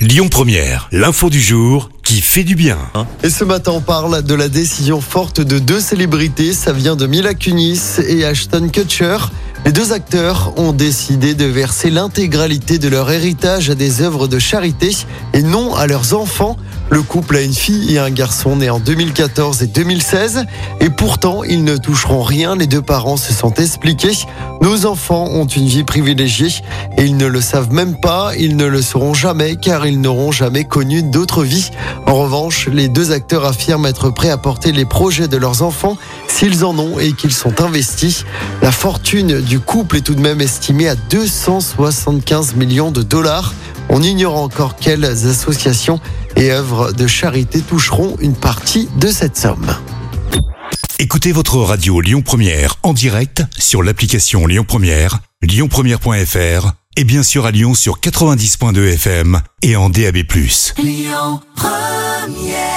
Lyon Première, l'info du jour qui fait du bien. Et ce matin, on parle de la décision forte de deux célébrités. Ça vient de Mila Kunis et Ashton Kutcher. Les deux acteurs ont décidé de verser l'intégralité de leur héritage à des œuvres de charité et non à leurs enfants. Le couple a une fille et un garçon nés en 2014 et 2016 et pourtant ils ne toucheront rien. Les deux parents se sont expliqués. Nos enfants ont une vie privilégiée et ils ne le savent même pas. Ils ne le sauront jamais car ils n'auront jamais connu d'autre vie. En revanche, les deux acteurs affirment être prêts à porter les projets de leurs enfants s'ils en ont et qu'ils sont investis. La fortune du couple est tout de même estimée à 275 millions de dollars. On ignore encore quelles associations et œuvres de charité toucheront une partie de cette somme. Écoutez votre radio Lyon Première en direct sur l'application Lyon Première, lyonpremière.fr et bien sûr à Lyon sur 90.2 FM et en DAB+. Lyon Première